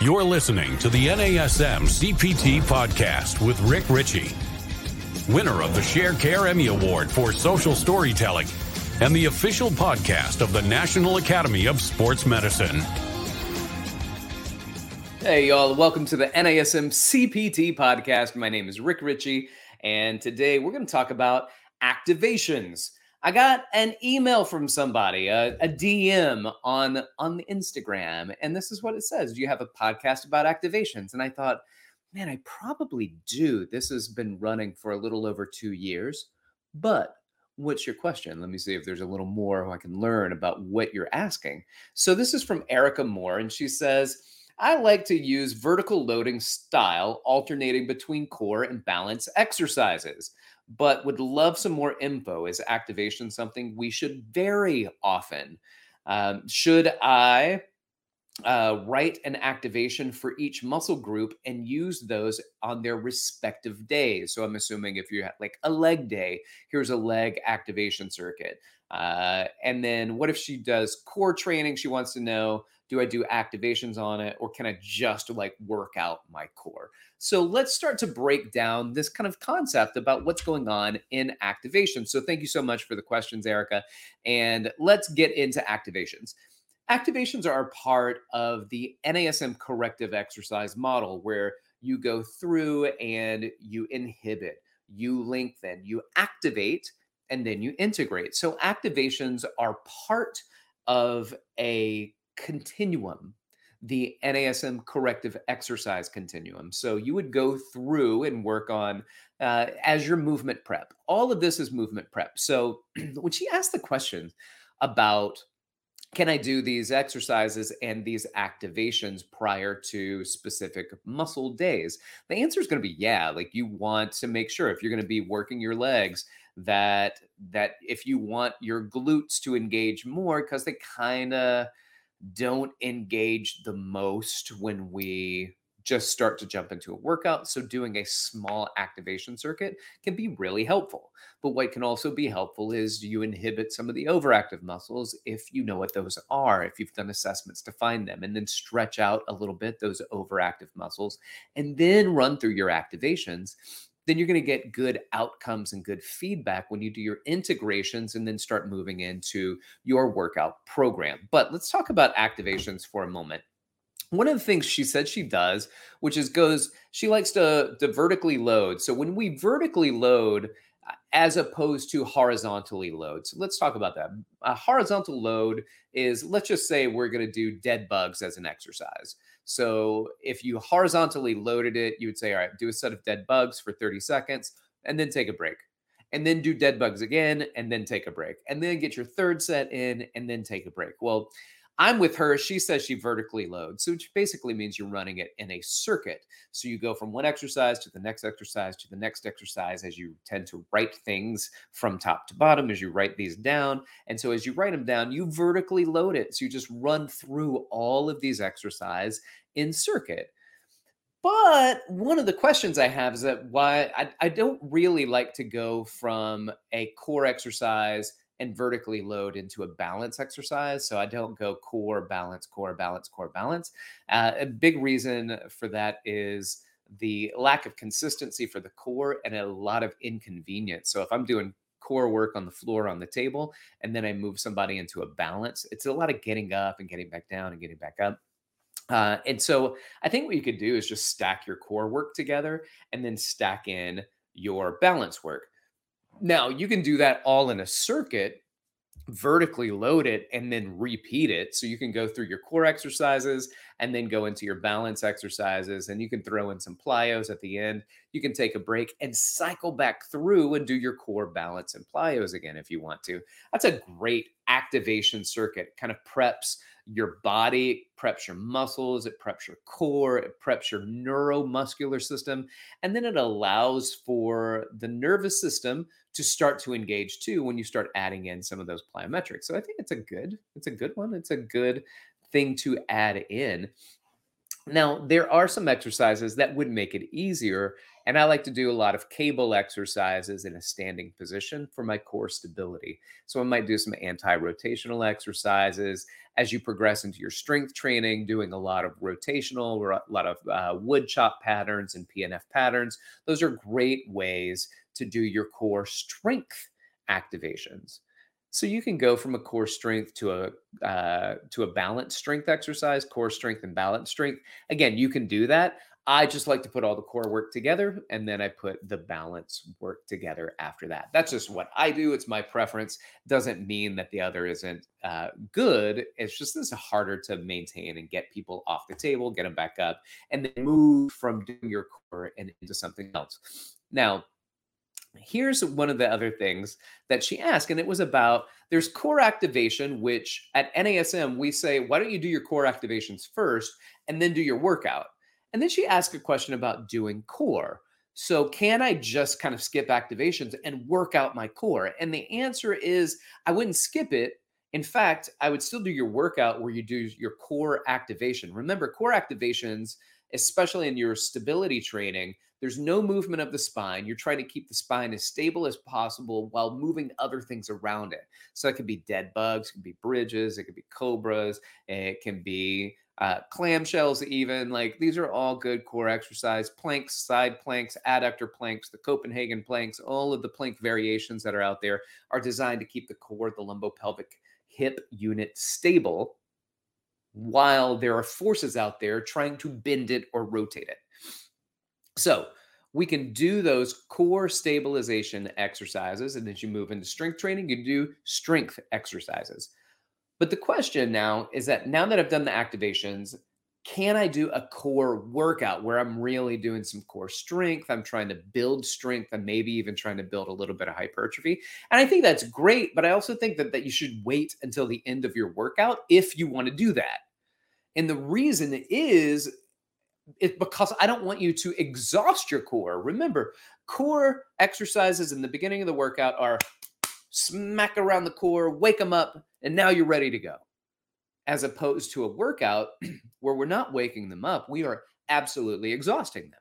You're listening to the NASM CPT podcast with Rick Richey, winner of the Sharecare Emmy Award for Social Storytelling and the official podcast of the National Academy of Sports Medicine. Hey, y'all, welcome to the NASM CPT podcast. My name is Rick Richey, and today we're going to talk about activations. I got an email from somebody, a, a, DM on on the Instagram, and this is what it says: Do you have a podcast about activations? And I thought, man, I probably do. This has been running for a little over two years, but what's your question? Let me see if there's a little more I can learn about what you're asking. So this is from Erica Moore, and she says. I like to use vertical loading style, alternating between core and balance exercises but would love some more info. Is activation something we should vary often? Um, should I uh, write an activation for each muscle group and use those on their respective days? So I'm assuming if you have like a leg day, here's a leg activation circuit. Uh, and then what if she does core training? She wants to know do I do activations on it or can I just like work out my core? So let's start to break down this kind of concept about what's going on in activation. So thank you so much for the questions, Erica. And let's get into activations. Activations are part of the NASM corrective exercise model where you go through and you inhibit, you lengthen, you activate, and then you integrate. So activations are part of a continuum, the NASM corrective exercise continuum. So you would go through and work on uh, as your movement prep. All of this is movement prep. So when she asked the question about can I do these exercises and these activations prior to specific muscle days? The answer is going to be yeah. Like you want to make sure if you're going to be working your legs that that if you want your glutes to engage more because they kind of don't engage the most when we just start to jump into a workout. So, doing a small activation circuit can be really helpful. But what can also be helpful is you inhibit some of the overactive muscles if you know what those are, if you've done assessments to find them, and then stretch out a little bit those overactive muscles, and then run through your activations then you're going to get good outcomes and good feedback when you do your integrations and then start moving into your workout program. But let's talk about activations for a moment. One of the things she said she does, which is goes, she likes to, to vertically load. So when we vertically load, as opposed to horizontally load. So let's talk about that. A horizontal load is, let's just say we're going to do dead bugs as an exercise. So if you horizontally loaded it, you would say, all right, do a set of dead bugs for 30 seconds and then take a break. And then do dead bugs again and then take a break. And then get your third set in and then take a break. Well, I'm with her. She says she vertically loads, so which basically means you're running it in a circuit. So you go from one exercise to the next exercise to the next exercise as you tend to write things from top to bottom as you write these down. And so as you write them down, you vertically load it. So you just run through all of these exercise in circuit. But one of the questions I have is that why I, I don't really like to go from a core exercise and vertically load into a balance exercise. So I don't go core, balance, core, balance, core, balance. Uh, a big reason for that is the lack of consistency for the core and a lot of inconvenience. So if I'm doing core work on the floor on the table and then I move somebody into a balance, it's a lot of getting up and getting back down and getting back up. Uh, and so I think what you could do is just stack your core work together and then stack in your balance work. Now, you can do that all in a circuit, vertically load it, and then repeat it. So you can go through your core exercises and then go into your balance exercises, and you can throw in some plyos at the end. You can take a break and cycle back through and do your core balance and plyos again if you want to. That's a great activation circuit, kind of preps your body, preps your muscles, it preps your core, it preps your neuromuscular system, and then it allows for the nervous system to start to engage too when you start adding in some of those plyometrics. So I think it's a good, it's a good one. It's a good thing to add in. Now, there are some exercises that would make it easier And I like to do a lot of cable exercises in a standing position for my core stability. So I might do some anti rotational exercises as you progress into your strength training, doing a lot of rotational, a lot of uh, wood chop patterns and PNF patterns. Those are great ways to do your core strength activations. So you can go from a core strength to a uh, to a balance strength exercise, core strength and balance strength. Again, you can do that. I just like to put all the core work together and then I put the balance work together after that. That's just what I do. It's my preference. Doesn't mean that the other isn't uh, good. It's just this is harder to maintain and get people off the table, get them back up, and then move from doing your core and into something else. Now, here's one of the other things that she asked, and it was about there's core activation, which at NASM we say, why don't you do your core activations first and then do your workout? And then she asked a question about doing core. So, can I just kind of skip activations and work out my core? And the answer is I wouldn't skip it. In fact, I would still do your workout where you do your core activation. Remember, core activations, especially in your stability training, there's no movement of the spine. You're trying to keep the spine as stable as possible while moving other things around it. So it could be dead bugs, it could be bridges, it could be cobras, it can be uh, clamshells, even. Like these are all good core exercise. Planks, side planks, adductor planks, the Copenhagen planks, all of the plank variations that are out there are designed to keep the core, the lumbopelvic hip unit stable while there are forces out there trying to bend it or rotate it. So we can do those core stabilization exercises. And as you move into strength training, you do strength exercises. But the question now is that now that I've done the activations, can I do a core workout where I'm really doing some core strength? I'm trying to build strength and maybe even trying to build a little bit of hypertrophy. And I think that's great, but I also think that, that you should wait until the end of your workout if you want to do that. And the reason is it's because I don't want you to exhaust your core. Remember, core exercises in the beginning of the workout are smack around the core, wake them up, and now you're ready to go. As opposed to a workout where we're not waking them up, we are absolutely exhausting them.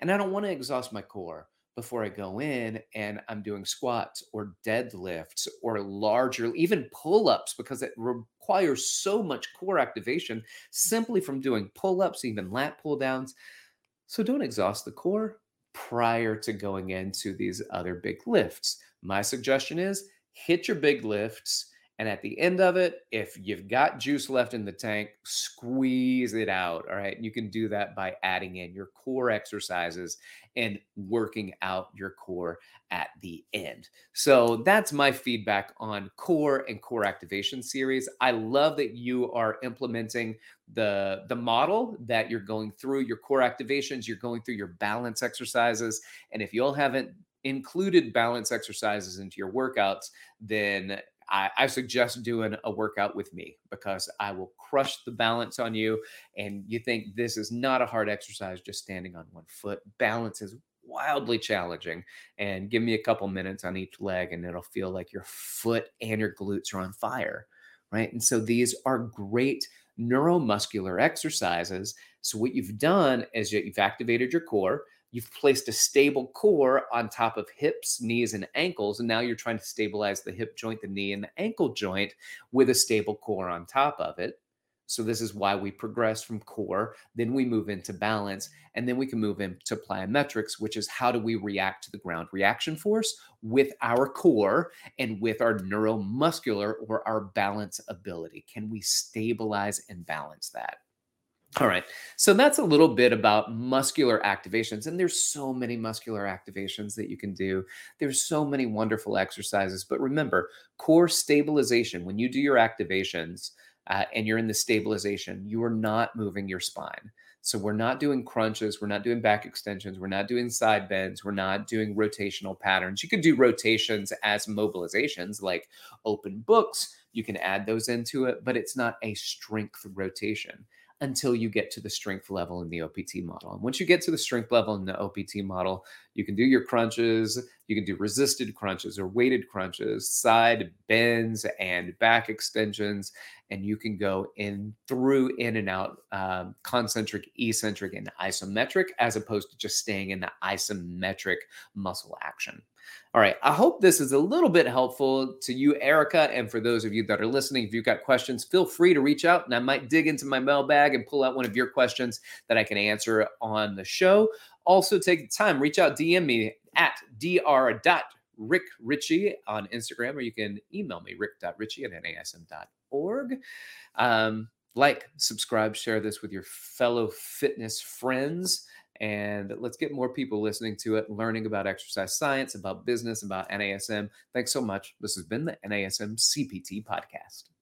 And I don't want to exhaust my core before I go in and I'm doing squats or deadlifts or larger, even pull ups, because it requires so much core activation simply from doing pull ups, even lat pull downs. So don't exhaust the core prior to going into these other big lifts. My suggestion is hit your big lifts and at the end of it, if you've got juice left in the tank, squeeze it out. All right. You can do that by adding in your core exercises and working out your core at the end. So that's my feedback on core and core activation series. I love that you are implementing the, the model that you're going through your core activations, you're going through your balance exercises. And if you all haven't included balance exercises into your workouts, then I, I, suggest doing a workout with me because I will crush the balance on you. And you think this is not a hard exercise, just standing on one foot. Balance is wildly challenging. And give me a couple minutes on each leg, and it'll feel like your foot and your glutes are on fire. Right. And so these are great neuromuscular exercises. So, what you've done is you've activated your core You've placed a stable core on top of hips, knees, and ankles. And now you're trying to stabilize the hip joint, the knee, and the ankle joint with a stable core on top of it. So, this is why we progress from core, then we move into balance, and then we can move into plyometrics, which is how do we react to the ground reaction force with our core and with our neuromuscular or our balance ability? Can we stabilize and balance that? All right. So that's a little bit about muscular activations. And there's so many muscular activations that you can do. There's so many wonderful exercises. But remember, core stabilization, when you do your activations uh, and you're in the stabilization, you are not moving your spine. So we're not doing crunches, we're not doing back extensions, we're not doing side bends, we're not doing rotational patterns. You could do rotations as mobilizations like open books. You can add those into it, but it's not a strength rotation until you get to the strength level in the OPT model. And once you get to the strength level in the OPT model, you can do your crunches, You can do resisted crunches or weighted crunches, side bends, and back extensions. And you can go in through, in and out, um, concentric, eccentric, and isometric, as opposed to just staying in the isometric muscle action. All right. I hope this is a little bit helpful to you, Erica. And for those of you that are listening, if you've got questions, feel free to reach out and I might dig into my mailbag and pull out one of your questions that I can answer on the show. Also, take the time, reach out, DM me at dr.rickrichey on Instagram, or you can email me, rick.richey at nasm.org. Um, like, subscribe, share this with your fellow fitness friends and let's get more people listening to it, learning about exercise science, about business, about NASM. Thanks so much. This has been the NASM CPT podcast.